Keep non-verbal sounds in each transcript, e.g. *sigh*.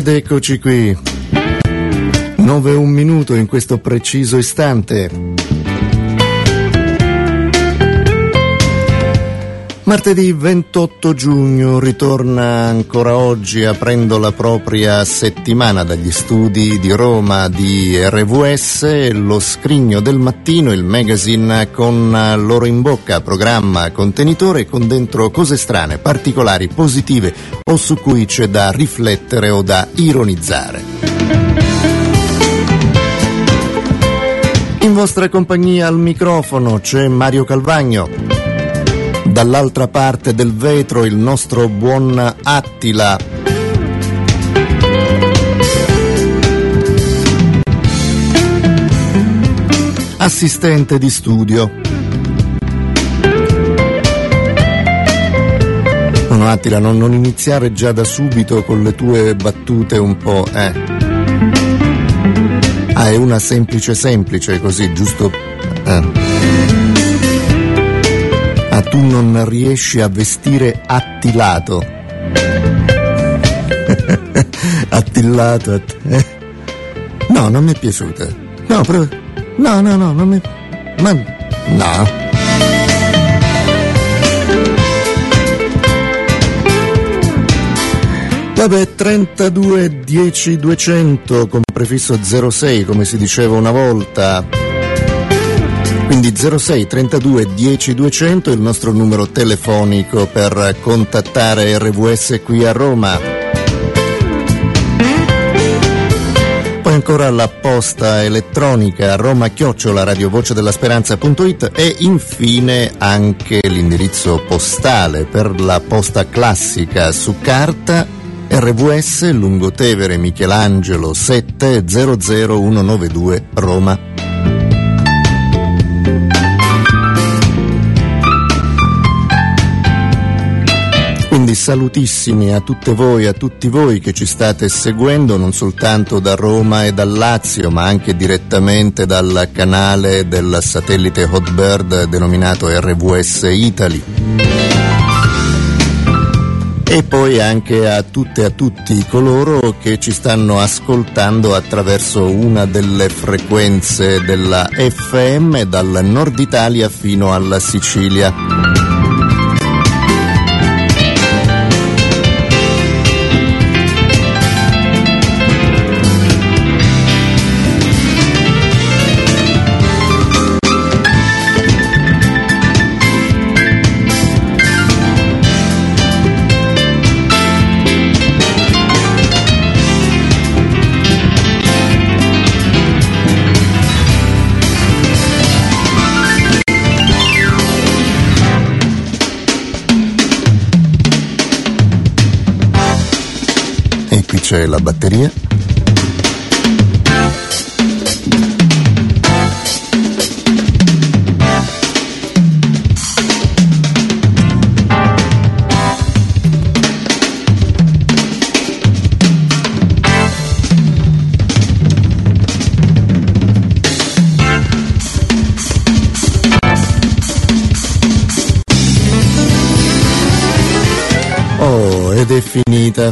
Ed eccoci qui. 9 un minuto in questo preciso istante. Martedì 28 giugno ritorna ancora oggi aprendo la propria settimana dagli studi di Roma di RVS lo scrigno del mattino, il magazine con loro in bocca, programma, contenitore con dentro cose strane, particolari, positive o su cui c'è da riflettere o da ironizzare. In vostra compagnia al microfono c'è Mario Calvagno dall'altra parte del vetro il nostro buon Attila. Assistente di studio. No, Attila, non, non iniziare già da subito con le tue battute un po', eh. Ah, è una semplice semplice così, giusto? Eh tu non riesci a vestire attilato. *laughs* attillato. Att-? No, non mi è piaciuta. No, però... No, no, no, non mi... Ma... No. Vabbè, 32 10 200 con prefisso 06 come si diceva una volta. Quindi 06 32 10 200 il nostro numero telefonico per contattare RVS qui a Roma. Poi ancora la posta elettronica Roma chiocciola radiovoce della speranza.it e infine anche l'indirizzo postale per la posta classica su carta RVS Lungotevere Michelangelo 7 00192 Roma. Quindi salutissimi a tutte voi, a tutti voi che ci state seguendo non soltanto da Roma e dal Lazio, ma anche direttamente dal canale del satellite Hotbird denominato RVS Italy. E poi anche a tutte e a tutti coloro che ci stanno ascoltando attraverso una delle frequenze della FM dal nord Italia fino alla Sicilia. C'è la batteria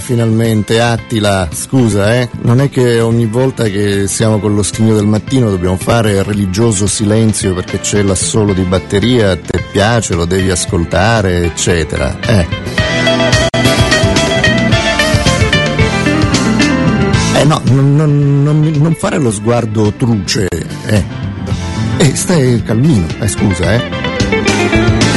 finalmente. Attila, scusa, eh? Non è che ogni volta che siamo con lo schigno del mattino dobbiamo fare religioso silenzio perché c'è l'assolo di batteria, te piace, lo devi ascoltare, eccetera. Eh. Eh no, non, non, non, non fare lo sguardo truce, eh. Eh, stai calmino, eh, scusa, eh.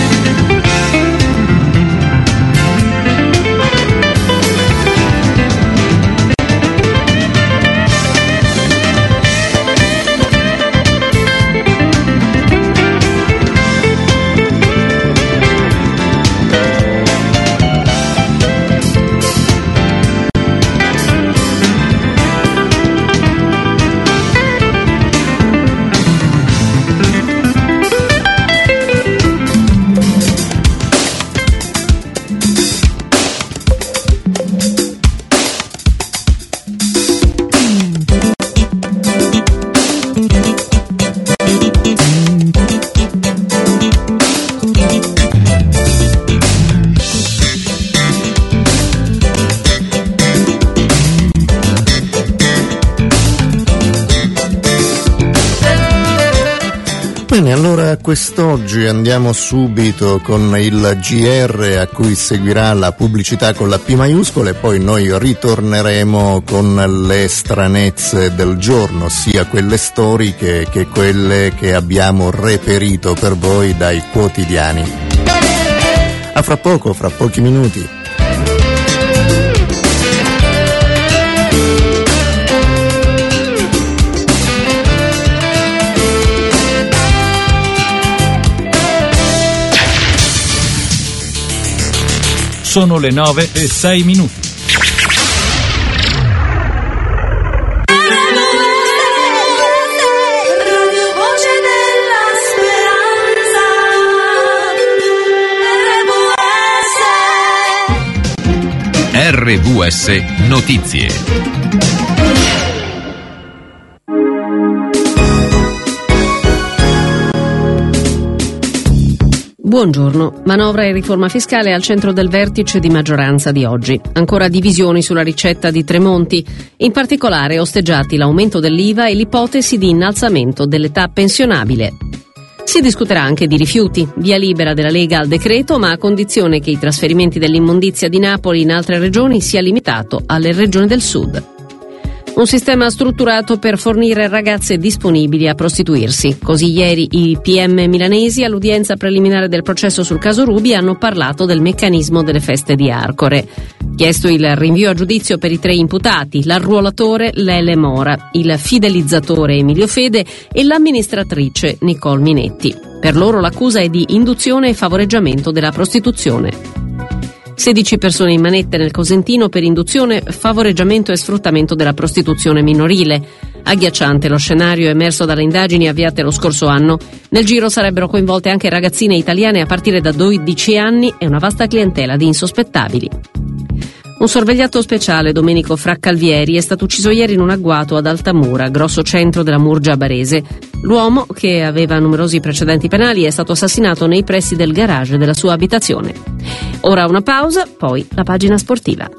Bene, allora quest'oggi andiamo subito con il GR a cui seguirà la pubblicità con la P maiuscola e poi noi ritorneremo con le stranezze del giorno, sia quelle storiche che quelle che abbiamo reperito per voi dai quotidiani. A fra poco, fra pochi minuti. Sono le 9 e 6 minuti. RVS Notizie. Buongiorno. Manovra e riforma fiscale al centro del vertice di maggioranza di oggi. Ancora divisioni sulla ricetta di Tremonti. In particolare osteggiati l'aumento dell'IVA e l'ipotesi di innalzamento dell'età pensionabile. Si discuterà anche di rifiuti, via libera della Lega al decreto, ma a condizione che i trasferimenti dell'immondizia di Napoli in altre regioni sia limitato alle regioni del sud. Un sistema strutturato per fornire ragazze disponibili a prostituirsi. Così ieri i PM milanesi all'udienza preliminare del processo sul caso Rubi hanno parlato del meccanismo delle feste di Arcore. Chiesto il rinvio a giudizio per i tre imputati, l'arruolatore Lele Mora, il fidelizzatore Emilio Fede e l'amministratrice Nicole Minetti. Per loro l'accusa è di induzione e favoreggiamento della prostituzione. 16 persone in manette nel Cosentino per induzione, favoreggiamento e sfruttamento della prostituzione minorile. Agghiacciante lo scenario emerso dalle indagini avviate lo scorso anno. Nel giro sarebbero coinvolte anche ragazzine italiane a partire da 12 anni e una vasta clientela di insospettabili. Un sorvegliato speciale, Domenico Fraccalvieri, è stato ucciso ieri in un agguato ad Altamura, grosso centro della Murgia barese. L'uomo, che aveva numerosi precedenti penali, è stato assassinato nei pressi del garage della sua abitazione. Ora una pausa, poi la pagina sportiva.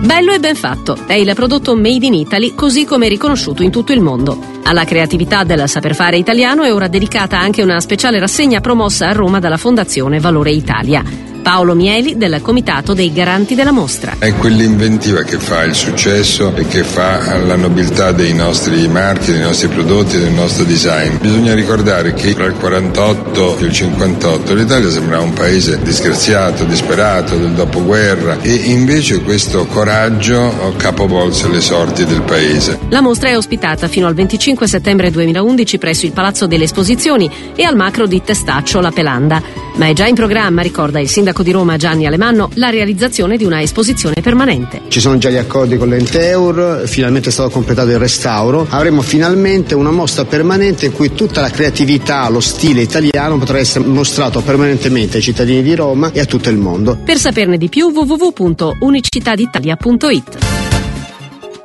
Bello e ben fatto è il prodotto made in Italy, così come riconosciuto in tutto il mondo. Alla creatività del saper fare italiano è ora dedicata anche una speciale rassegna promossa a Roma dalla Fondazione Valore Italia. Paolo Mieli del Comitato dei Garanti della Mostra. È quell'inventiva che fa il successo e che fa la nobiltà dei nostri marchi, dei nostri prodotti del nostro design. Bisogna ricordare che tra il 48 e il 58 l'Italia sembrava un paese disgraziato, disperato del dopoguerra e invece questo coraggio capovolse le sorti del paese. La mostra è ospitata fino al 25 settembre 2011 presso il Palazzo delle Esposizioni e al macro di Testaccio La Pelanda, ma è già in programma, ricorda il sindaco sindaco di Roma Gianni Alemanno la realizzazione di una esposizione permanente. Ci sono già gli accordi con l'Enteur, finalmente è stato completato il restauro. Avremo finalmente una mostra permanente in cui tutta la creatività, lo stile italiano potrà essere mostrato permanentemente ai cittadini di Roma e a tutto il mondo. Per saperne di più www.unicitaditalia.it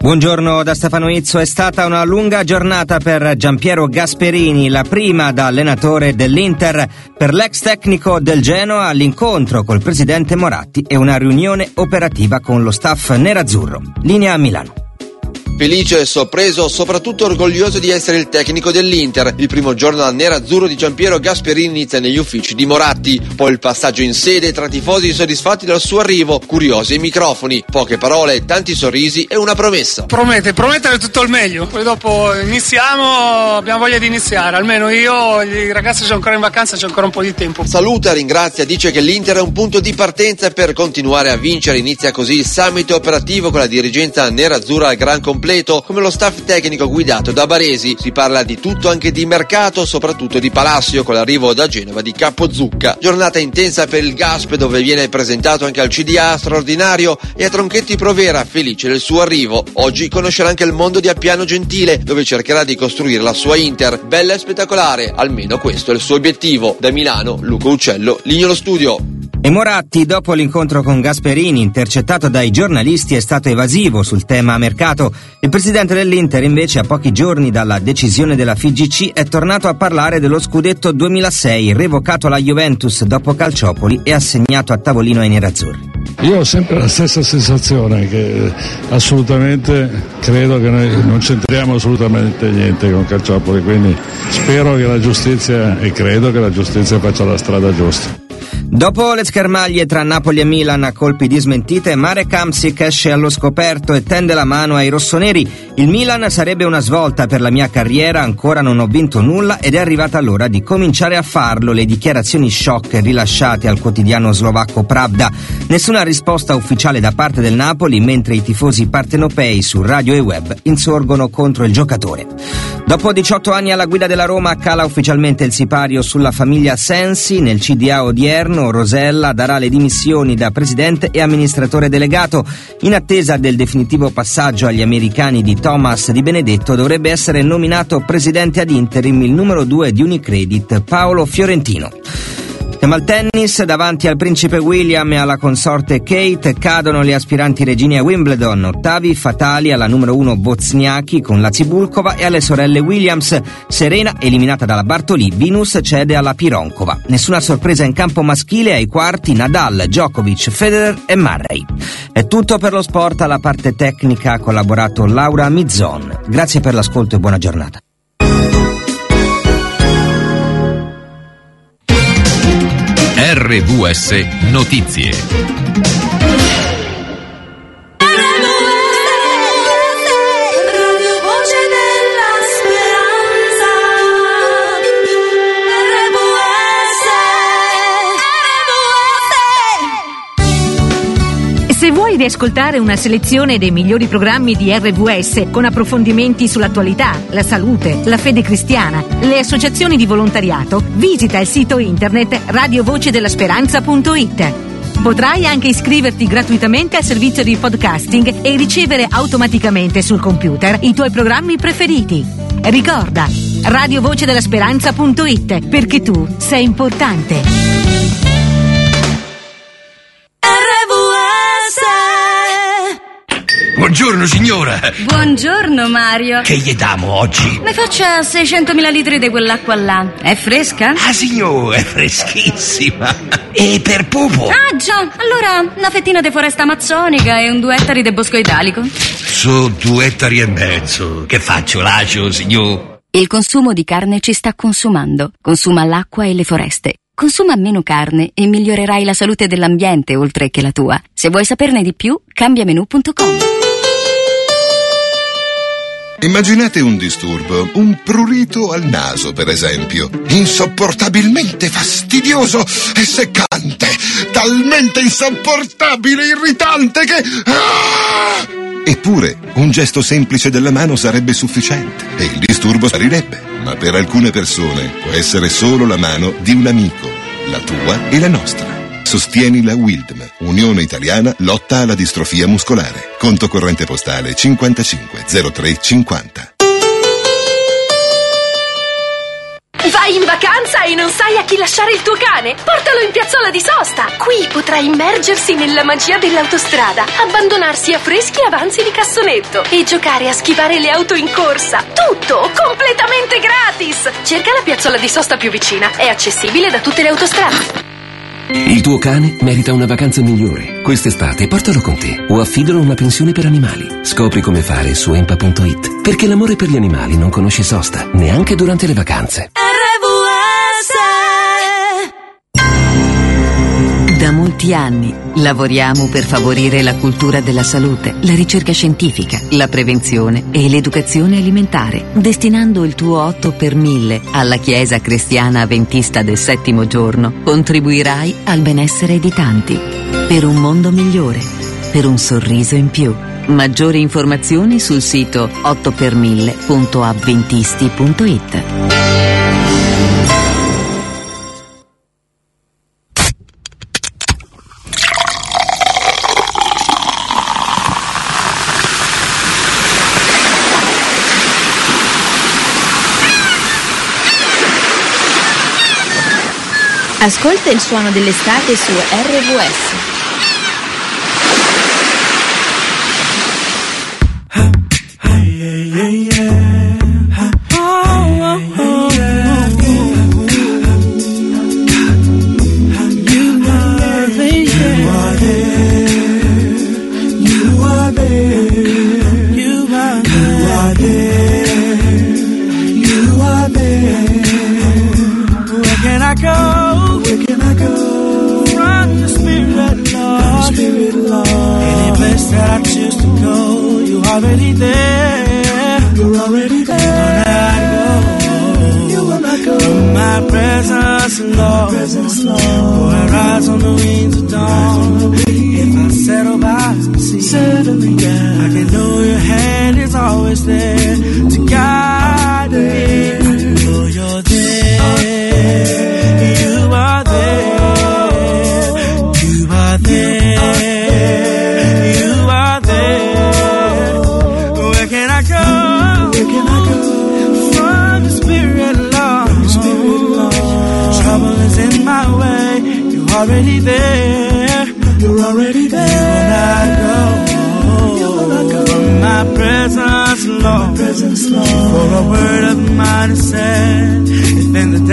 Buongiorno da Stefano Izzo, è stata una lunga giornata per Giampiero Gasperini, la prima da allenatore dell'Inter. Per l'ex tecnico del Genoa l'incontro col presidente Moratti e una riunione operativa con lo staff nerazzurro. Linea a Milano. Felice e sorpreso, soprattutto orgoglioso di essere il tecnico dell'Inter. Il primo giorno al nerazzurro di Giampiero Gasperini inizia negli uffici di Moratti. Poi il passaggio in sede tra tifosi soddisfatti dal suo arrivo, curiosi ai microfoni. Poche parole, tanti sorrisi e una promessa. Promette, promettere tutto il meglio. Poi dopo iniziamo, abbiamo voglia di iniziare. Almeno io, i ragazzi sono ancora in vacanza, c'è ancora un po' di tempo. Saluta, ringrazia, dice che l'Inter è un punto di partenza per continuare a vincere. Inizia così il summit operativo con la dirigenza nerazzurra al gran completo completo come lo staff tecnico guidato da Baresi. Si parla di tutto anche di mercato, soprattutto di Palacio con l'arrivo da Genova di Capozucca. Giornata intensa per il Gasp dove viene presentato anche al CDA straordinario e a Tronchetti Provera felice del suo arrivo. Oggi conoscerà anche il mondo di Appiano Gentile dove cercherà di costruire la sua Inter. Bella e spettacolare, almeno questo è il suo obiettivo. Da Milano, Luca Uccello, Lignolo Studio. E Moratti, dopo l'incontro con Gasperini, intercettato dai giornalisti, è stato evasivo sul tema mercato. Il presidente dell'Inter, invece, a pochi giorni dalla decisione della FIGC, è tornato a parlare dello scudetto 2006, revocato alla Juventus dopo Calciopoli e assegnato a tavolino ai nerazzurri. Io ho sempre la stessa sensazione che assolutamente credo che noi non c'entriamo assolutamente niente con Calciopoli, quindi spero che la giustizia e credo che la giustizia faccia la strada giusta. Dopo le schermaglie tra Napoli e Milan a colpi di smentite, Marek Hamsik esce allo scoperto e tende la mano ai rossoneri. Il Milan sarebbe una svolta per la mia carriera, ancora non ho vinto nulla ed è arrivata l'ora di cominciare a farlo. Le dichiarazioni shock rilasciate al quotidiano slovacco Pravda. Nessuna risposta ufficiale da parte del Napoli, mentre i tifosi partenopei su radio e web insorgono contro il giocatore. Dopo 18 anni alla guida della Roma cala ufficialmente il sipario sulla famiglia Sensi. Nel CDA odierno Rosella darà le dimissioni da presidente e amministratore delegato. In attesa del definitivo passaggio agli americani di Thomas Di Benedetto dovrebbe essere nominato presidente ad interim il numero 2 di Unicredit Paolo Fiorentino. Siamo al tennis, davanti al principe William e alla consorte Kate cadono le aspiranti regine a Wimbledon, ottavi fatali alla numero 1 Bozniacchi con la Cibulkova e alle sorelle Williams. Serena, eliminata dalla Bartoli, Venus cede alla Pironkova. Nessuna sorpresa in campo maschile ai quarti Nadal, Djokovic, Federer e Murray. È tutto per lo sport, alla parte tecnica ha collaborato Laura Mizzon. Grazie per l'ascolto e buona giornata. RVS Notizie. Se vuoi riascoltare una selezione dei migliori programmi di RVS con approfondimenti sull'attualità, la salute, la fede cristiana, le associazioni di volontariato, visita il sito internet radiovocedella.speranza.it. Potrai anche iscriverti gratuitamente al servizio di podcasting e ricevere automaticamente sul computer i tuoi programmi preferiti. Ricorda, radiovocedella.speranza.it perché tu sei importante. Buongiorno signora. Buongiorno Mario. Che gli damo oggi? Ne faccia 600.000 litri di quell'acqua là. È fresca? Ah signora, è freschissima. E per Pupo? Ah già, allora una fettina di foresta amazzonica e un due ettari di bosco italico. So due ettari e mezzo. Che faccio, lascio signor? Il consumo di carne ci sta consumando. Consuma l'acqua e le foreste. Consuma meno carne e migliorerai la salute dell'ambiente oltre che la tua. Se vuoi saperne di più, cambiamenu.com. Immaginate un disturbo, un prurito al naso, per esempio, insopportabilmente fastidioso e seccante, talmente insopportabile e irritante che... Ah! Eppure, un gesto semplice della mano sarebbe sufficiente e il disturbo sparirebbe. Ma per alcune persone può essere solo la mano di un amico, la tua e la nostra. Sostieni la WILDM, Unione Italiana Lotta alla Distrofia Muscolare. Conto corrente postale 550350. Vai in vacanza e non sai a chi lasciare il tuo cane? Portalo in piazzola di sosta! Qui potrà immergersi nella magia dell'autostrada, abbandonarsi a freschi avanzi di cassonetto e giocare a schivare le auto in corsa. Tutto completamente gratis! Cerca la piazzola di sosta più vicina, è accessibile da tutte le autostrade. Il tuo cane merita una vacanza migliore. Quest'estate portalo con te o affidalo a una pensione per animali. Scopri come fare su empa.it. Perché l'amore per gli animali non conosce sosta, neanche durante le vacanze. Da molti anni lavoriamo per favorire la cultura della salute, la ricerca scientifica, la prevenzione e l'educazione alimentare, destinando il tuo 8 per 1000 alla Chiesa Cristiana Avventista del Settimo Giorno. Contribuirai al benessere di tanti, per un mondo migliore, per un sorriso in più. Maggiori informazioni sul sito 8per1000.avventisti.it. Ascolta il suono dell'estate su RVS.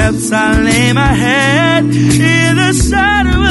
steps, I lay my head in the saddle.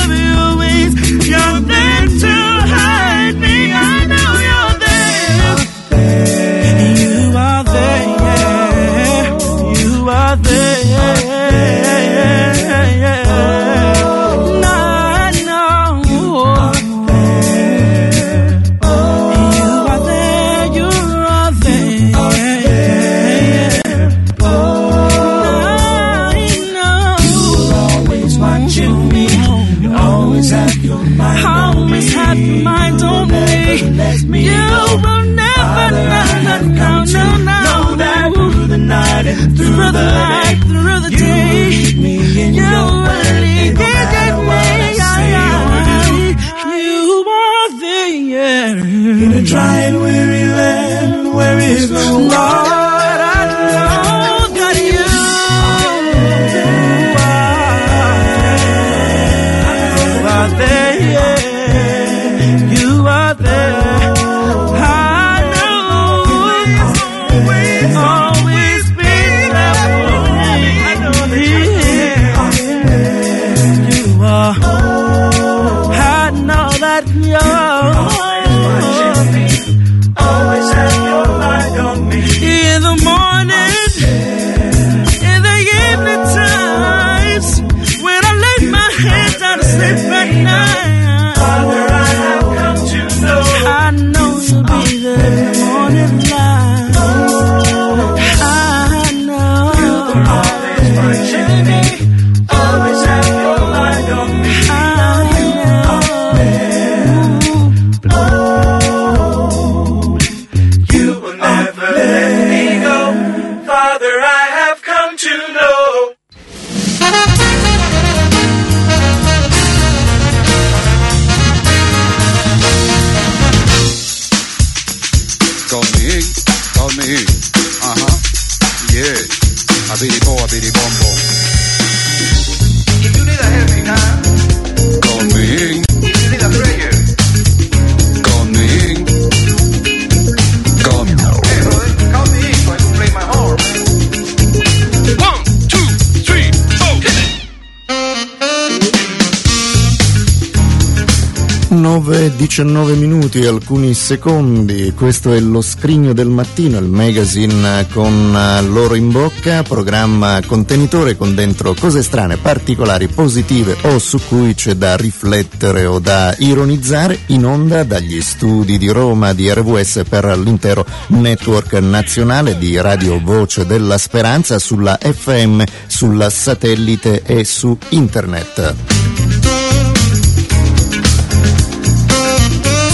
19 minuti e alcuni secondi, questo è lo scrigno del mattino, il magazine con eh, l'oro in bocca, programma contenitore con dentro cose strane, particolari, positive o su cui c'è da riflettere o da ironizzare, in onda dagli studi di Roma di RWS per l'intero network nazionale di Radio Voce della Speranza sulla FM, sulla satellite e su internet.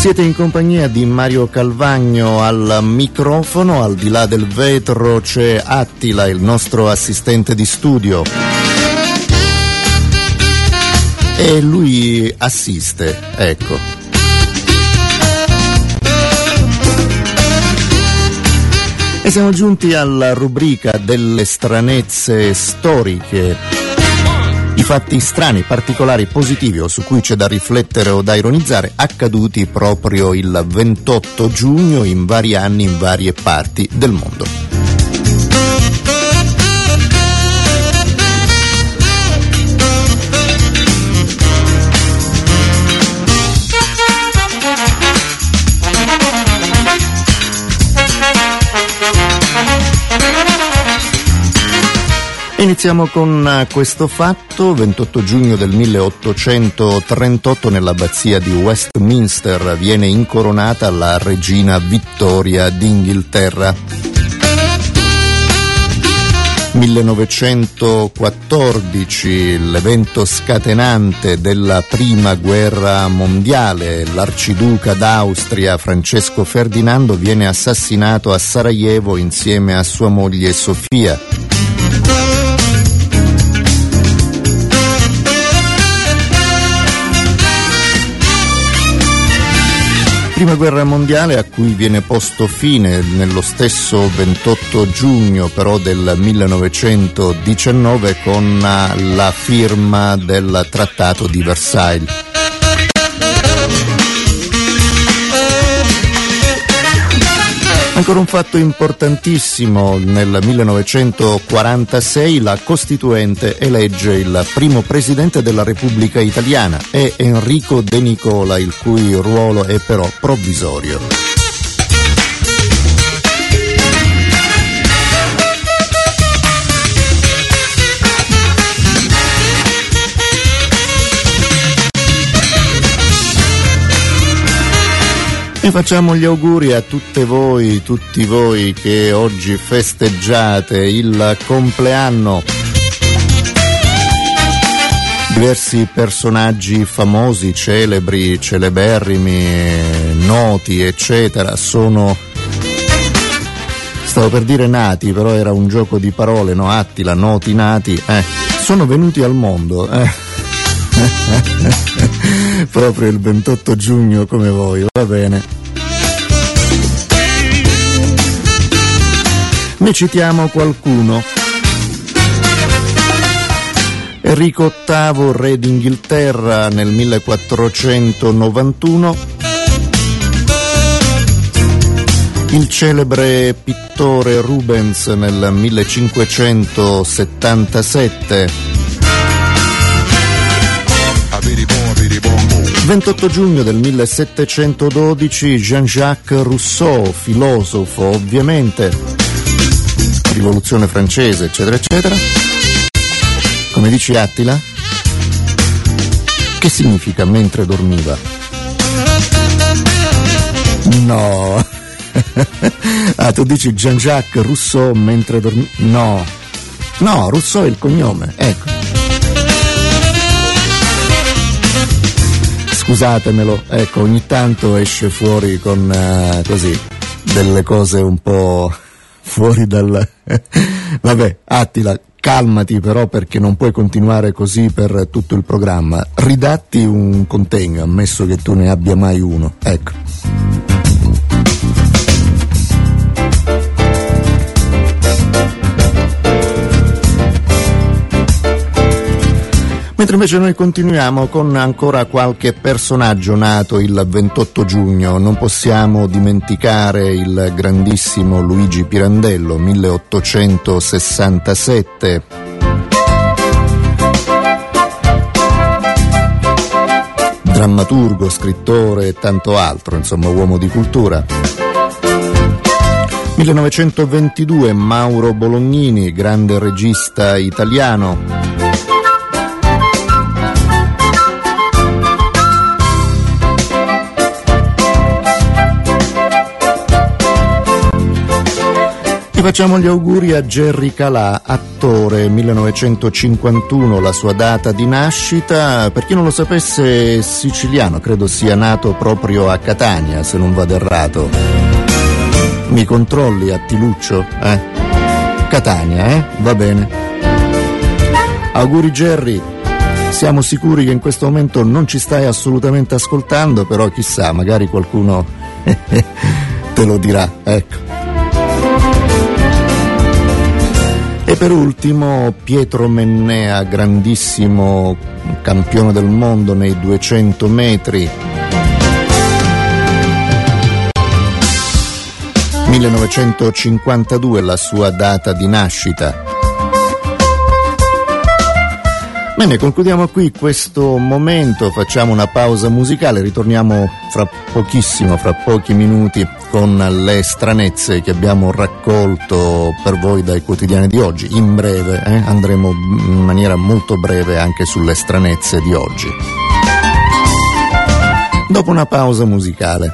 Siete in compagnia di Mario Calvagno al microfono, al di là del vetro c'è Attila, il nostro assistente di studio. E lui assiste, ecco. E siamo giunti alla rubrica delle stranezze storiche fatti strani, particolari, positivi o su cui c'è da riflettere o da ironizzare, accaduti proprio il 28 giugno in vari anni in varie parti del mondo. Iniziamo con eh, questo fatto, 28 giugno del 1838 nell'abbazia di Westminster viene incoronata la regina Vittoria d'Inghilterra. 1914, l'evento scatenante della prima guerra mondiale, l'arciduca d'Austria Francesco Ferdinando viene assassinato a Sarajevo insieme a sua moglie Sofia. Guerra mondiale a cui viene posto fine nello stesso 28 giugno però del 1919 con la firma del Trattato di Versailles. Ancora un fatto importantissimo, nel 1946 la Costituente elegge il primo presidente della Repubblica Italiana, è Enrico De Nicola, il cui ruolo è però provvisorio. E facciamo gli auguri a tutte voi, tutti voi che oggi festeggiate il compleanno. Diversi personaggi famosi, celebri, celeberrimi, noti, eccetera, sono stavo per dire nati, però era un gioco di parole, no? Attila, noti, nati, eh, sono venuti al mondo. Eh. *laughs* Proprio il 28 giugno come voi, va bene. Ne citiamo qualcuno. Enrico VIII, re d'Inghilterra nel 1491. Il celebre pittore Rubens nel 1577. 28 giugno del 1712 Jean-Jacques Rousseau, filosofo ovviamente, rivoluzione francese, eccetera, eccetera. Come dici Attila? Che significa mentre dormiva? No. *laughs* ah, tu dici Jean-Jacques Rousseau mentre dormiva? No. No, Rousseau è il cognome, ecco. Scusatemelo, ecco, ogni tanto esce fuori con uh, così delle cose un po' fuori dal... *laughs* Vabbè, Attila, calmati però perché non puoi continuare così per tutto il programma. Ridatti un contegno, ammesso che tu ne abbia mai uno. Ecco. Mentre invece noi continuiamo con ancora qualche personaggio nato il 28 giugno. Non possiamo dimenticare il grandissimo Luigi Pirandello, 1867. Drammaturgo, scrittore e tanto altro, insomma uomo di cultura. 1922 Mauro Bolognini, grande regista italiano. Facciamo gli auguri a Jerry Calà, attore 1951, la sua data di nascita. Per chi non lo sapesse, siciliano, credo sia nato proprio a Catania, se non vado errato. Mi controlli a Tiluccio? Eh? Catania, eh? Va bene. Auguri Jerry. Siamo sicuri che in questo momento non ci stai assolutamente ascoltando, però chissà, magari qualcuno *laughs* te lo dirà, ecco. E per ultimo Pietro Mennea, grandissimo campione del mondo nei 200 metri. 1952 la sua data di nascita. Bene, concludiamo qui questo momento, facciamo una pausa musicale, ritorniamo fra pochissimo, fra pochi minuti con le stranezze che abbiamo raccolto per voi dai quotidiani di oggi. In breve eh, andremo in maniera molto breve anche sulle stranezze di oggi. Dopo una pausa musicale.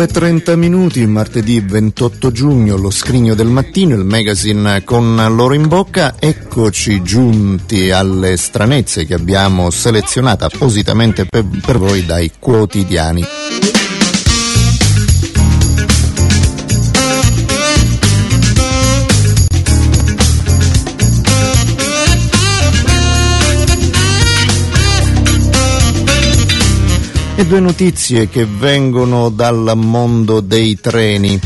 9.30 minuti, martedì 28 giugno, lo scrigno del mattino, il magazine con loro in bocca. Eccoci giunti alle stranezze che abbiamo selezionato appositamente per, per voi dai quotidiani. E due notizie che vengono dal mondo dei treni.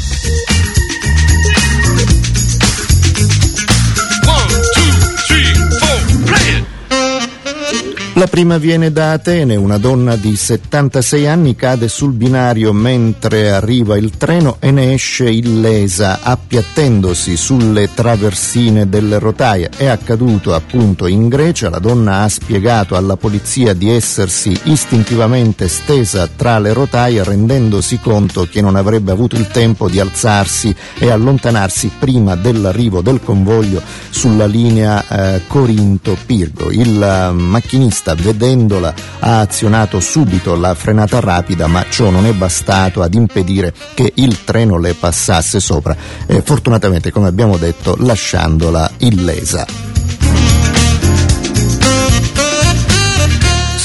La prima viene da Atene, una donna di 76 anni cade sul binario mentre arriva il treno e ne esce illesa, appiattendosi sulle traversine delle rotaie. È accaduto appunto in Grecia, la donna ha spiegato alla polizia di essersi istintivamente stesa tra le rotaie rendendosi conto che non avrebbe avuto il tempo di alzarsi e allontanarsi prima dell'arrivo del convoglio sulla linea eh, Corinto-Pirgo. Il eh, macchinista vedendola ha azionato subito la frenata rapida ma ciò non è bastato ad impedire che il treno le passasse sopra eh, fortunatamente come abbiamo detto lasciandola illesa.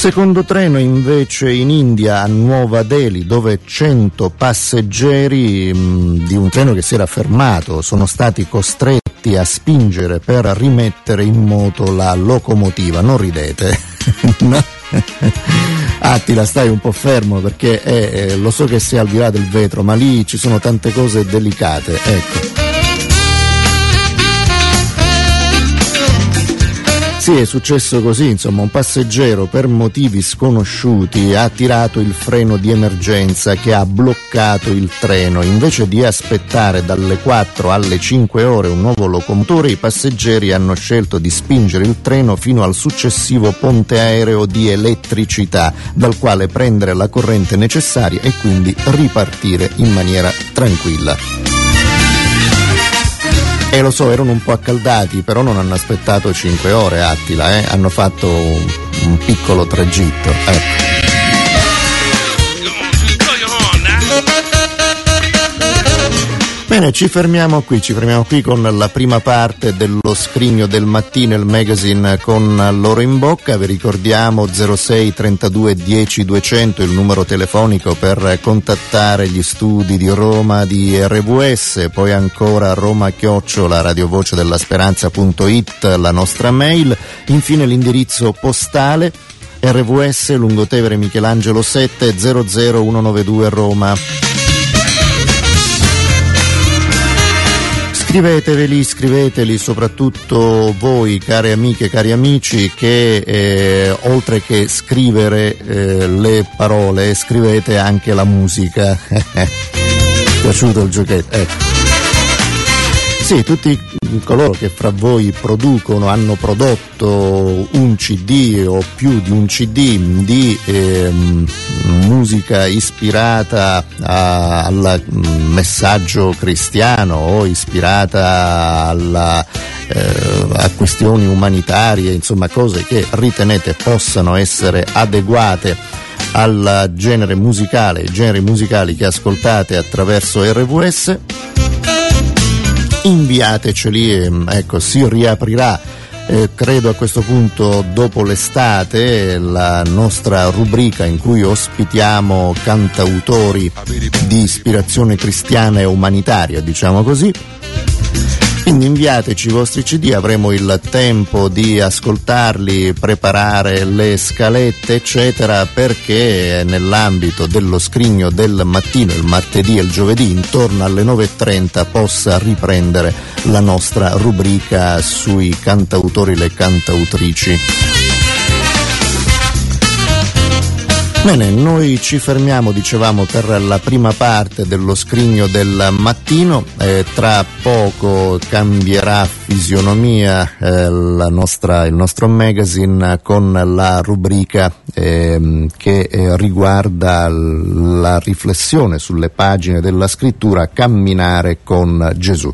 Secondo treno invece in India a Nuova Delhi dove 100 passeggeri mh, di un treno che si era fermato sono stati costretti a spingere per rimettere in moto la locomotiva. Non ridete. *laughs* Attila stai un po' fermo perché eh, eh, lo so che sei al di là del vetro ma lì ci sono tante cose delicate. Ecco. Sì, è successo così, insomma, un passeggero per motivi sconosciuti ha tirato il freno di emergenza che ha bloccato il treno. Invece di aspettare dalle 4 alle 5 ore un nuovo locomotore, i passeggeri hanno scelto di spingere il treno fino al successivo ponte aereo di elettricità, dal quale prendere la corrente necessaria e quindi ripartire in maniera tranquilla. E lo so, erano un po' accaldati, però non hanno aspettato 5 ore Attila, eh? hanno fatto un, un piccolo tragitto. Ecco. Bene, ci fermiamo qui, ci fermiamo qui con la prima parte dello scrigno del mattino, il magazine con loro in bocca. Vi ricordiamo 06 32 10 200 il numero telefonico per contattare gli studi di Roma di RVS, poi ancora Roma chiocciola radiovoce della speranza.it la nostra mail, infine l'indirizzo postale RVS Lungotevere Michelangelo 7 00192 Roma. Scriveteveli, scriveteli soprattutto voi care amiche, cari amici che eh, oltre che scrivere eh, le parole scrivete anche la musica. *laughs* Piaciuto il giochetto? Ecco. Sì, tutti coloro che fra voi producono, hanno prodotto un CD o più di un CD di ehm, musica ispirata a, al messaggio cristiano o ispirata alla, eh, a questioni umanitarie, insomma cose che ritenete possano essere adeguate al genere musicale, i generi musicali che ascoltate attraverso RVS inviateceli e ecco, si riaprirà eh, credo a questo punto dopo l'estate la nostra rubrica in cui ospitiamo cantautori di ispirazione cristiana e umanitaria, diciamo così. Quindi inviateci i vostri CD, avremo il tempo di ascoltarli, preparare le scalette, eccetera, perché nell'ambito dello scrigno del mattino, il martedì e il giovedì, intorno alle 9.30 possa riprendere la nostra rubrica sui cantautori e le cantautrici. Bene, noi ci fermiamo, dicevamo, per la prima parte dello scrigno del mattino. Eh, tra poco cambierà fisionomia eh, nostra, il nostro magazine con la rubrica eh, che riguarda la riflessione sulle pagine della scrittura Camminare con Gesù.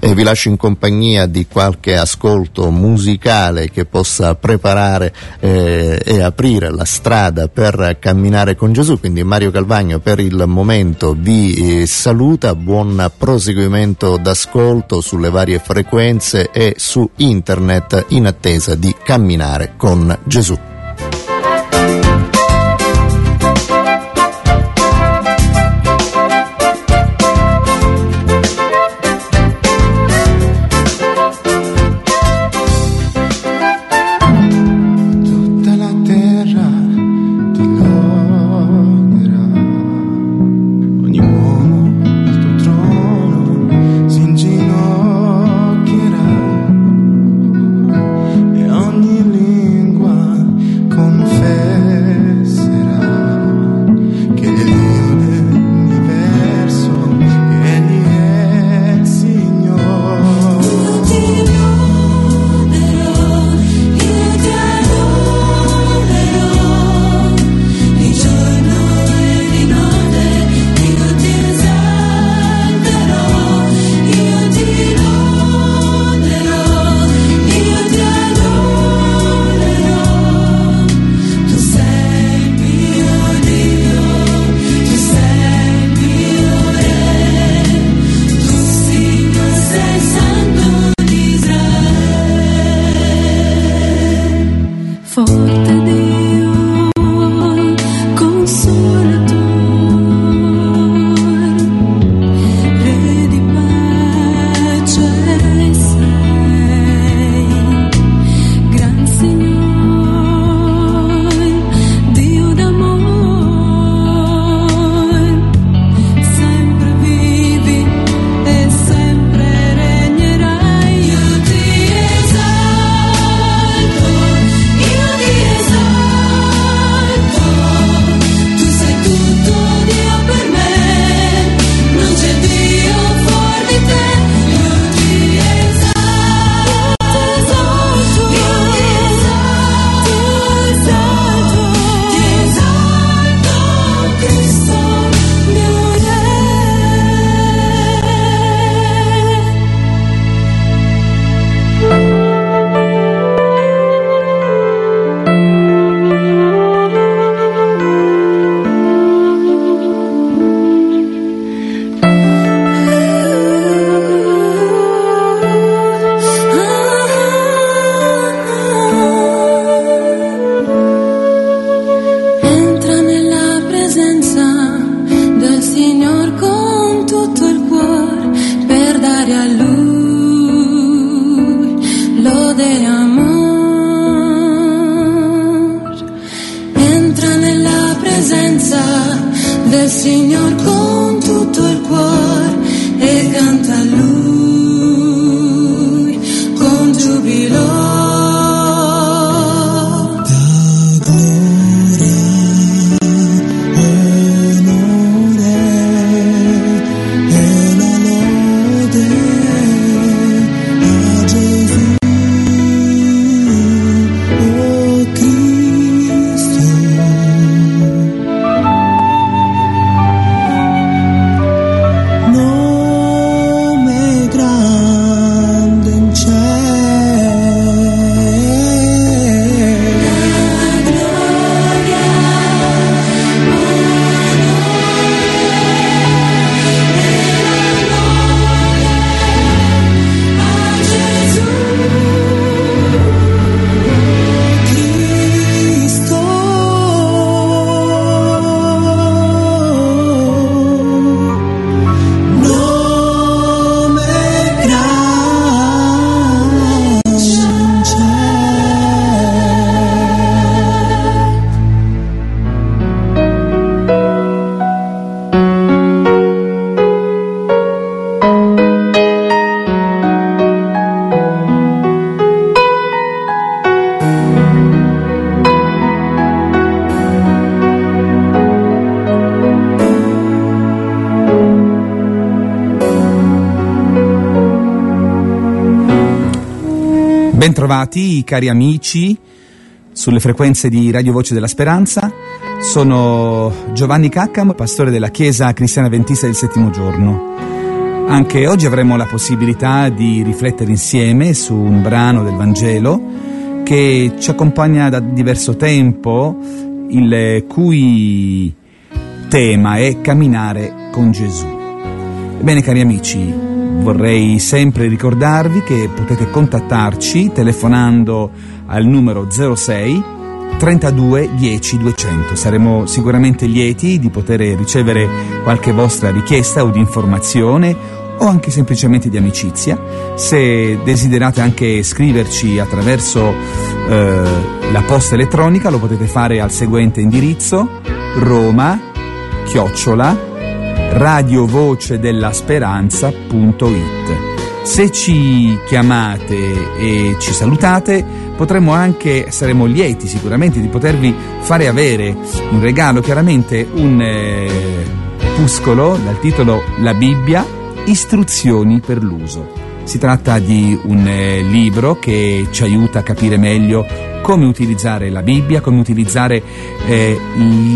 vi lascio in compagnia di qualche ascolto musicale che possa preparare eh, e aprire la strada per camminare con Gesù. Quindi Mario Calvagno per il momento vi eh, saluta, buon proseguimento d'ascolto sulle varie frequenze e su internet in attesa di camminare con Gesù. Bentrovati cari amici sulle frequenze di Radio Voce della Speranza. Sono Giovanni Caccam, pastore della Chiesa Cristiana Ventista del Settimo Giorno. Anche oggi avremo la possibilità di riflettere insieme su un brano del Vangelo che ci accompagna da diverso tempo, il cui tema è camminare con Gesù. Ebbene cari amici, Vorrei sempre ricordarvi che potete contattarci telefonando al numero 06 32 10 200. Saremo sicuramente lieti di poter ricevere qualche vostra richiesta o di informazione o anche semplicemente di amicizia. Se desiderate anche scriverci attraverso eh, la posta elettronica lo potete fare al seguente indirizzo roma chiocciola radiovocedellasperanza.it. Se ci chiamate e ci salutate, potremmo anche, saremo lieti sicuramente di potervi fare avere un regalo, chiaramente un eh, dal titolo La Bibbia, istruzioni per l'uso. Si tratta di un eh, libro che ci aiuta a capire meglio come utilizzare la Bibbia, come utilizzare eh,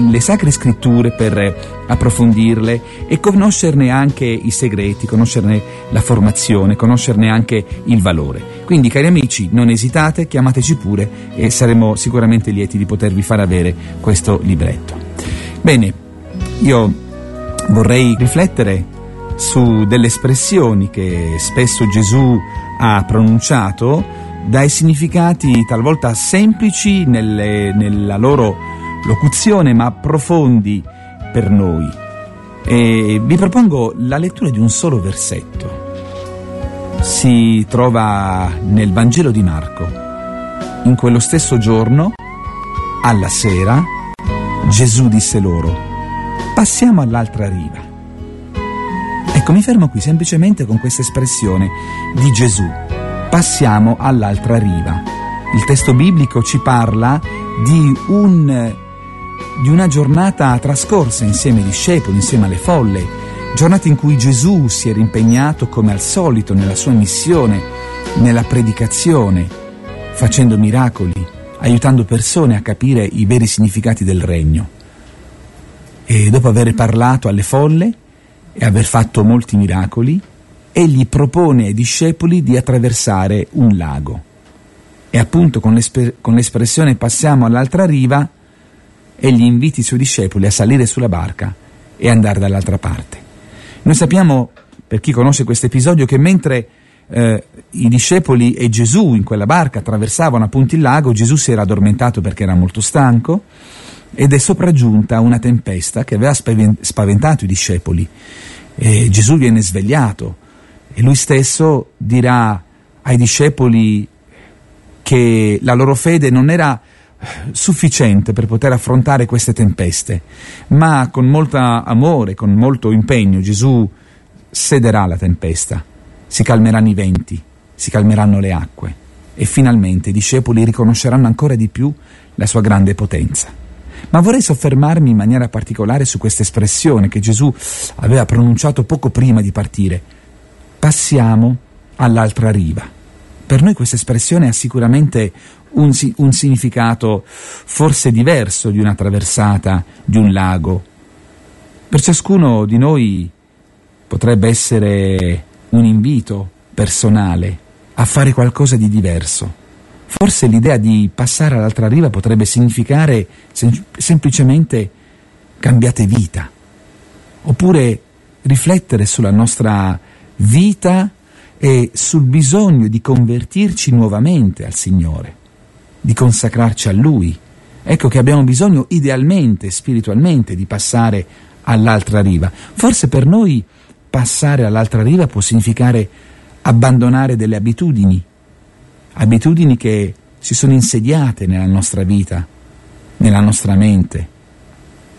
le sacre scritture per approfondirle e conoscerne anche i segreti, conoscerne la formazione, conoscerne anche il valore. Quindi cari amici, non esitate, chiamateci pure e saremo sicuramente lieti di potervi far avere questo libretto. Bene, io vorrei riflettere su delle espressioni che spesso Gesù ha pronunciato dai significati talvolta semplici nelle, nella loro locuzione ma profondi per noi. E vi propongo la lettura di un solo versetto. Si trova nel Vangelo di Marco. In quello stesso giorno, alla sera, Gesù disse loro, passiamo all'altra riva. Ecco, mi fermo qui semplicemente con questa espressione di Gesù passiamo all'altra riva. Il testo biblico ci parla di, un, di una giornata trascorsa insieme ai discepoli, insieme alle folle, giornata in cui Gesù si era impegnato come al solito nella sua missione, nella predicazione, facendo miracoli, aiutando persone a capire i veri significati del regno. E dopo aver parlato alle folle e aver fatto molti miracoli, egli propone ai discepoli di attraversare un lago. E appunto con, l'esper- con l'espressione passiamo all'altra riva, egli invita i suoi discepoli a salire sulla barca e andare dall'altra parte. Noi sappiamo, per chi conosce questo episodio, che mentre eh, i discepoli e Gesù in quella barca attraversavano appunto il lago, Gesù si era addormentato perché era molto stanco ed è sopraggiunta una tempesta che aveva spaventato i discepoli. E Gesù viene svegliato e lui stesso dirà ai discepoli che la loro fede non era sufficiente per poter affrontare queste tempeste, ma con molto amore, con molto impegno Gesù sederà la tempesta, si calmeranno i venti, si calmeranno le acque e finalmente i discepoli riconosceranno ancora di più la sua grande potenza. Ma vorrei soffermarmi in maniera particolare su questa espressione che Gesù aveva pronunciato poco prima di partire, passiamo all'altra riva. Per noi questa espressione ha sicuramente un, un, significato forse diverso di una traversata di un lago. Per ciascuno di noi potrebbe essere un invito personale a fare qualcosa di diverso. Forse l'idea di passare all'altra riva potrebbe significare sem- semplicemente cambiate vita, oppure riflettere sulla nostra vita e sul bisogno di convertirci nuovamente al Signore, di consacrarci a Lui. Ecco che abbiamo bisogno idealmente, spiritualmente, di passare all'altra riva. Forse per noi passare all'altra riva può significare abbandonare delle abitudini, abitudini che si sono insediate nella nostra vita, nella nostra mente,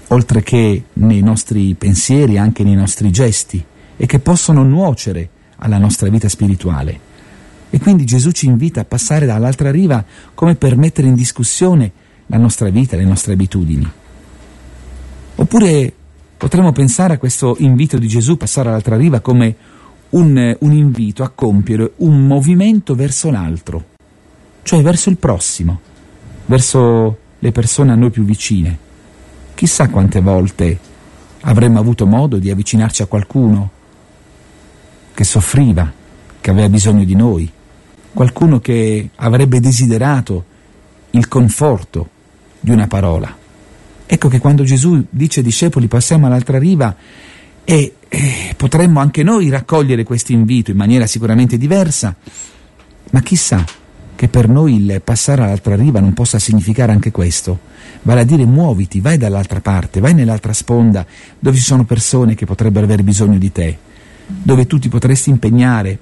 oltre che nei nostri pensieri, anche nei nostri gesti e che possono nuocere alla nostra vita spirituale. E quindi Gesù ci invita a passare dall'altra riva come per mettere in discussione la nostra vita, le nostre abitudini. Oppure potremmo pensare a questo invito di Gesù, passare all'altra riva, come un, un invito a compiere un movimento verso l'altro, cioè verso il prossimo, verso le persone a noi più vicine. Chissà quante volte avremmo avuto modo di avvicinarci a qualcuno che soffriva, che aveva bisogno di noi, qualcuno che avrebbe desiderato il conforto di una parola. Ecco che quando Gesù dice ai discepoli passiamo all'altra riva e, e potremmo anche noi raccogliere questo invito in maniera sicuramente diversa, ma chissà che per noi il passare all'altra riva non possa significare anche questo, vale a dire muoviti, vai dall'altra parte, vai nell'altra sponda dove ci sono persone che potrebbero aver bisogno di te, dove tu ti potresti impegnare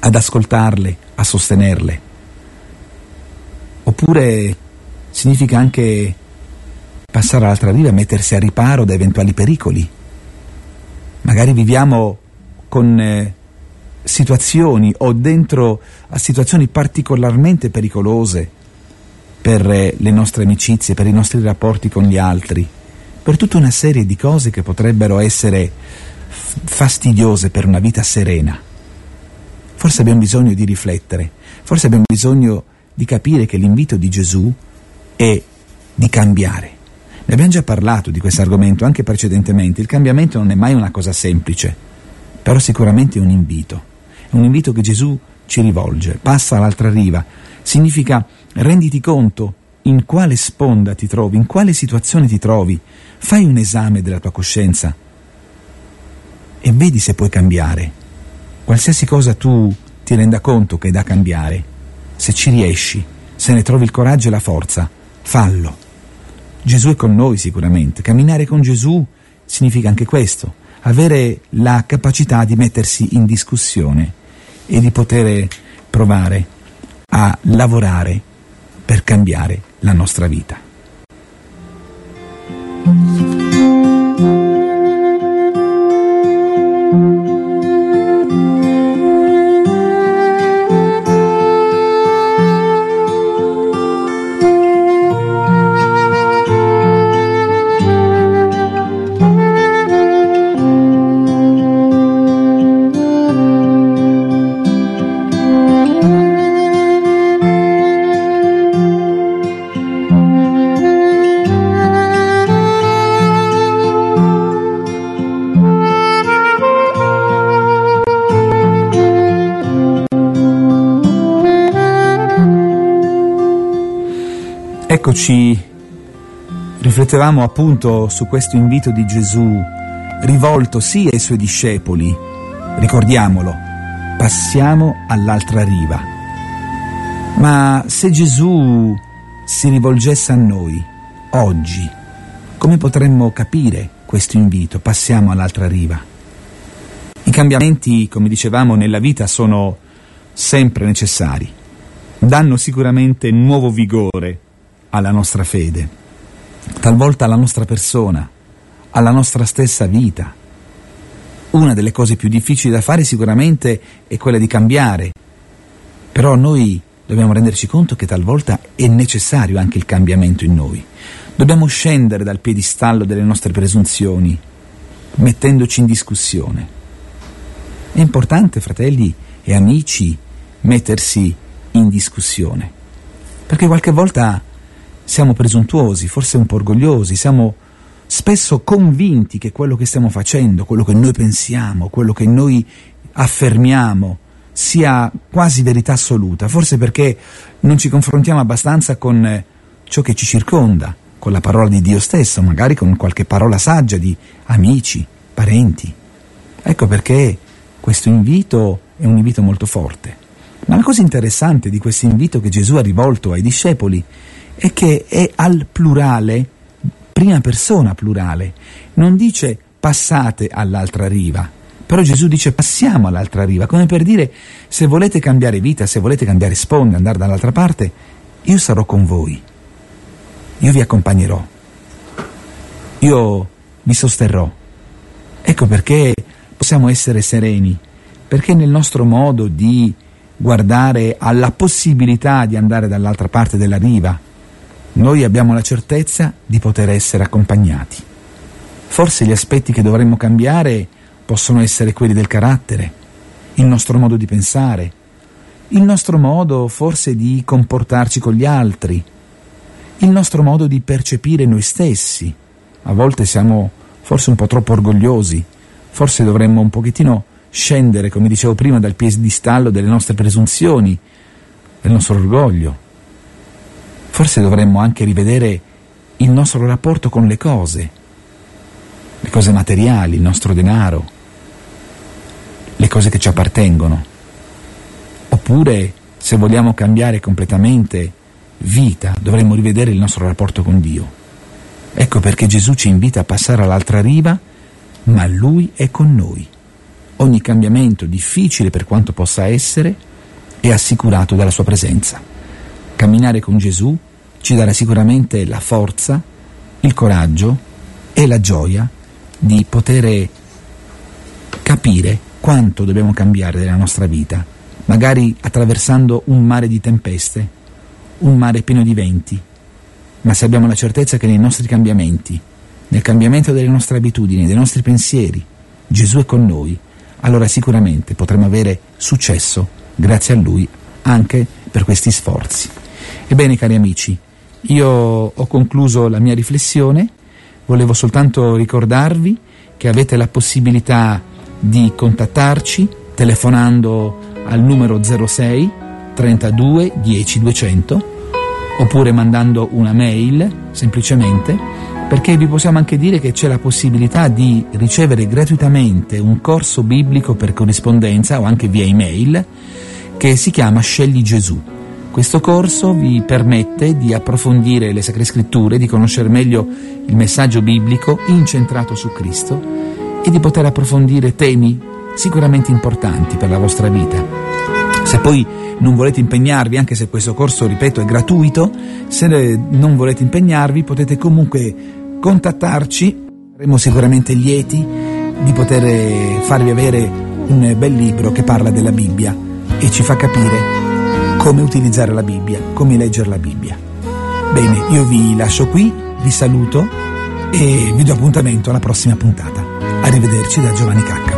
ad ascoltarle, a sostenerle. Oppure significa anche passare all'altra riva, mettersi a riparo da eventuali pericoli. Magari viviamo con eh, situazioni o dentro a situazioni particolarmente pericolose per eh, le nostre amicizie, per i nostri rapporti con gli altri, per tutta una serie di cose che potrebbero essere fastidiose per una vita serena. Forse abbiamo bisogno di riflettere, forse abbiamo bisogno di capire che l'invito di Gesù è di cambiare. Ne abbiamo già parlato di questo argomento anche precedentemente. Il cambiamento non è mai una cosa semplice, però sicuramente è un invito. È un invito che Gesù ci rivolge. Passa all'altra riva. Significa renditi conto in quale sponda ti trovi, in quale situazione ti trovi. Fai un esame della tua coscienza e vedi se puoi cambiare. Qualsiasi cosa tu ti renda conto che è da cambiare, se ci riesci, se ne trovi il coraggio e la forza, fallo. Gesù è con noi sicuramente. Camminare con Gesù significa anche questo, avere la capacità di mettersi in discussione e di poter provare a lavorare per cambiare la nostra vita. Eccoci, riflettevamo appunto su questo invito di Gesù rivolto sì ai suoi discepoli, ricordiamolo, passiamo all'altra riva. Ma se Gesù si rivolgesse a noi oggi, come potremmo capire questo invito? Passiamo all'altra riva. I cambiamenti, come dicevamo, nella vita sono sempre necessari, danno sicuramente nuovo vigore alla nostra fede, talvolta alla nostra persona, alla nostra stessa vita. Una delle cose più difficili da fare sicuramente è quella di cambiare, però noi dobbiamo renderci conto che talvolta è necessario anche il cambiamento in noi. Dobbiamo scendere dal piedistallo delle nostre presunzioni, mettendoci in discussione. È importante, fratelli e amici, mettersi in discussione, perché qualche volta siamo presuntuosi, forse un po' orgogliosi, siamo spesso convinti che quello che stiamo facendo, quello che noi pensiamo, quello che noi affermiamo, sia quasi verità assoluta, forse perché non ci confrontiamo abbastanza con ciò che ci circonda, con la parola di Dio stesso, magari con qualche parola saggia di amici, parenti. Ecco perché questo invito è un invito molto forte. Ma la cosa interessante di questo invito che Gesù ha rivolto ai discepoli è che è al plurale, prima persona plurale, non dice passate all'altra riva, però Gesù dice passiamo all'altra riva, come per dire se volete cambiare vita, se volete cambiare sponda, andare dall'altra parte, io sarò con voi, io vi accompagnerò, io vi sosterrò. Ecco perché possiamo essere sereni, perché nel nostro modo di guardare alla possibilità di andare dall'altra parte della riva, noi abbiamo la certezza di poter essere accompagnati. Forse gli aspetti che dovremmo cambiare possono essere quelli del carattere, il nostro modo di pensare, il nostro modo forse di comportarci con gli altri, il nostro modo di percepire noi stessi. A volte siamo forse un po' troppo orgogliosi, forse dovremmo un pochettino scendere, come dicevo prima, dal piedistallo delle nostre presunzioni, del nostro orgoglio. Forse dovremmo anche rivedere il nostro rapporto con le cose, le cose materiali, il nostro denaro, le cose che ci appartengono. Oppure, se vogliamo cambiare completamente vita, dovremmo rivedere il nostro rapporto con Dio. Ecco perché Gesù ci invita a passare all'altra riva, ma Lui è con noi. Ogni cambiamento, difficile per quanto possa essere, è assicurato dalla sua presenza. Camminare con Gesù ci darà sicuramente la forza, il coraggio e la gioia di poter capire quanto dobbiamo cambiare della nostra vita, magari attraversando un mare di tempeste, un mare pieno di venti, ma se abbiamo la certezza che nei nostri cambiamenti, nel cambiamento delle nostre abitudini, dei nostri pensieri, Gesù è con noi, allora sicuramente potremo avere successo grazie a Lui anche per questi sforzi. Ebbene cari amici, io ho concluso la mia riflessione, volevo soltanto ricordarvi che avete la possibilità di contattarci telefonando al numero 06 32 10 200 oppure mandando una mail semplicemente perché vi possiamo anche dire che c'è la possibilità di ricevere gratuitamente un corso biblico per corrispondenza o anche via email che si chiama Scegli Gesù. Questo corso vi permette di approfondire le Sacre Scritture, di conoscere meglio il messaggio biblico incentrato su Cristo e di poter approfondire temi sicuramente importanti per la vostra vita. Se poi non volete impegnarvi, anche se questo corso, ripeto, è gratuito, se non volete impegnarvi potete comunque contattarci, saremo sicuramente lieti di poter farvi avere un bel libro che parla della Bibbia e ci fa capire come utilizzare la Bibbia, come leggere la Bibbia. Bene, io vi lascio qui, vi saluto e vi do appuntamento alla prossima puntata. Arrivederci da Giovanni Caccamo.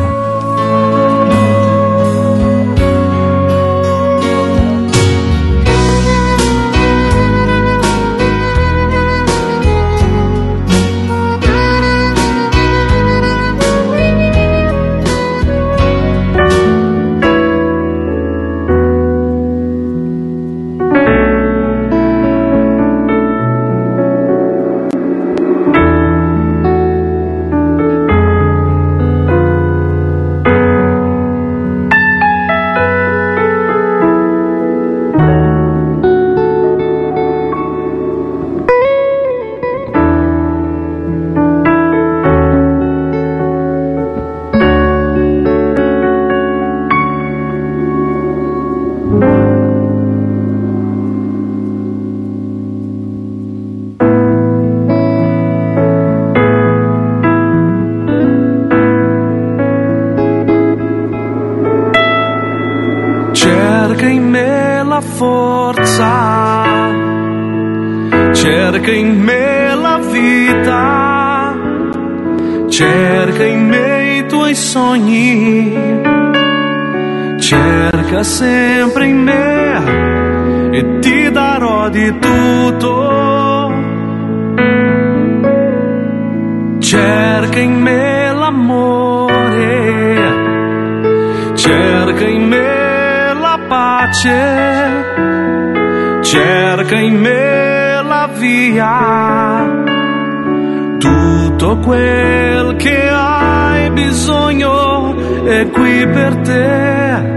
È qui per te.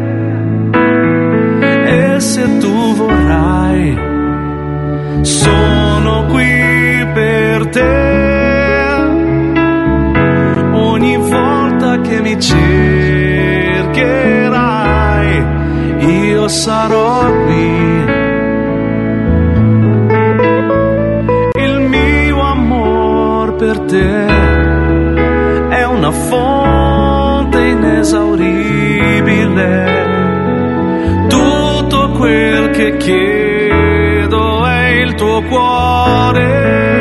E se tu vorrai, sono qui per te. Ogni volta che mi cercherai, io sarò quel che chiedo è il tuo cuore.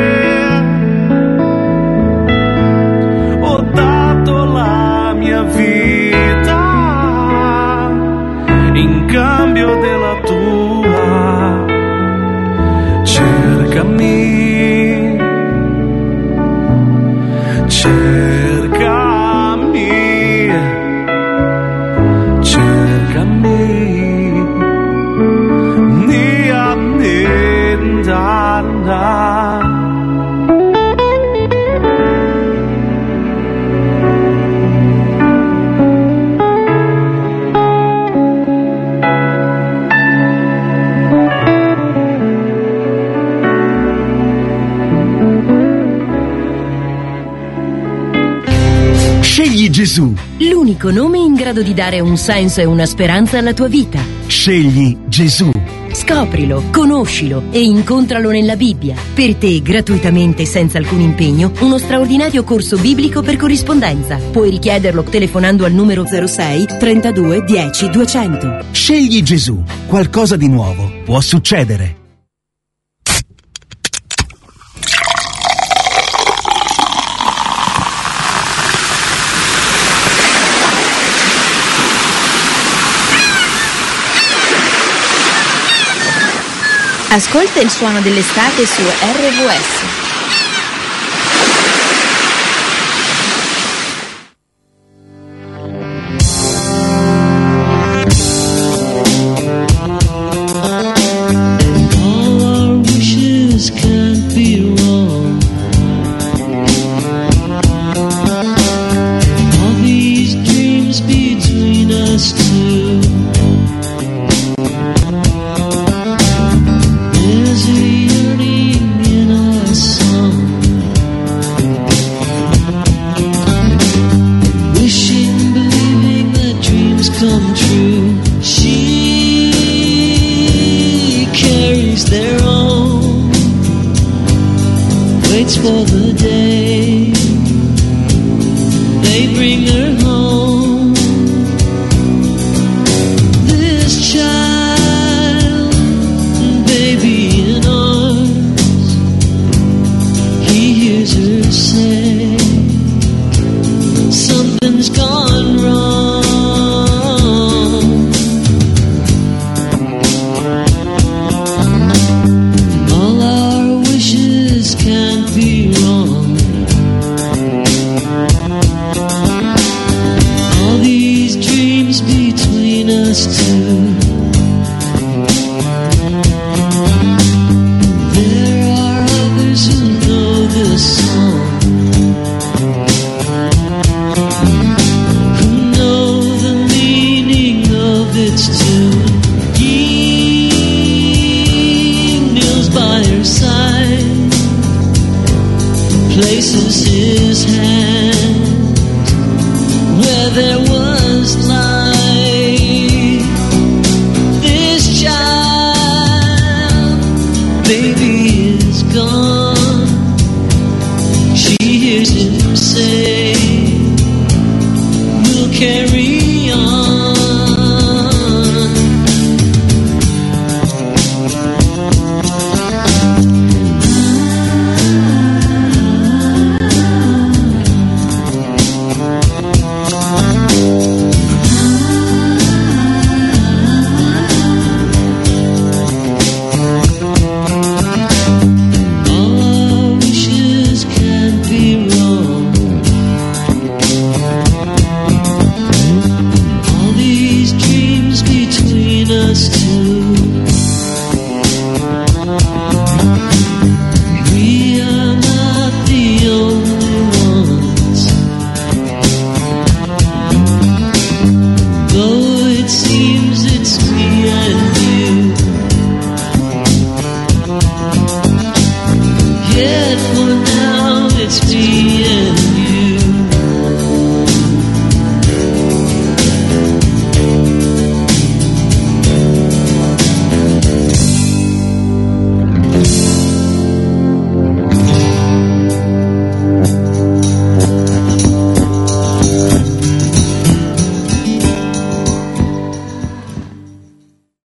L'unico nome in grado di dare un senso e una speranza alla tua vita. Scegli Gesù. Scoprilo, conoscilo e incontralo nella Bibbia. Per te, gratuitamente, senza alcun impegno, uno straordinario corso biblico per corrispondenza. Puoi richiederlo telefonando al numero 06 32 10 200. Scegli Gesù. Qualcosa di nuovo può succedere. Ascolta il suono dell'estate su RVS.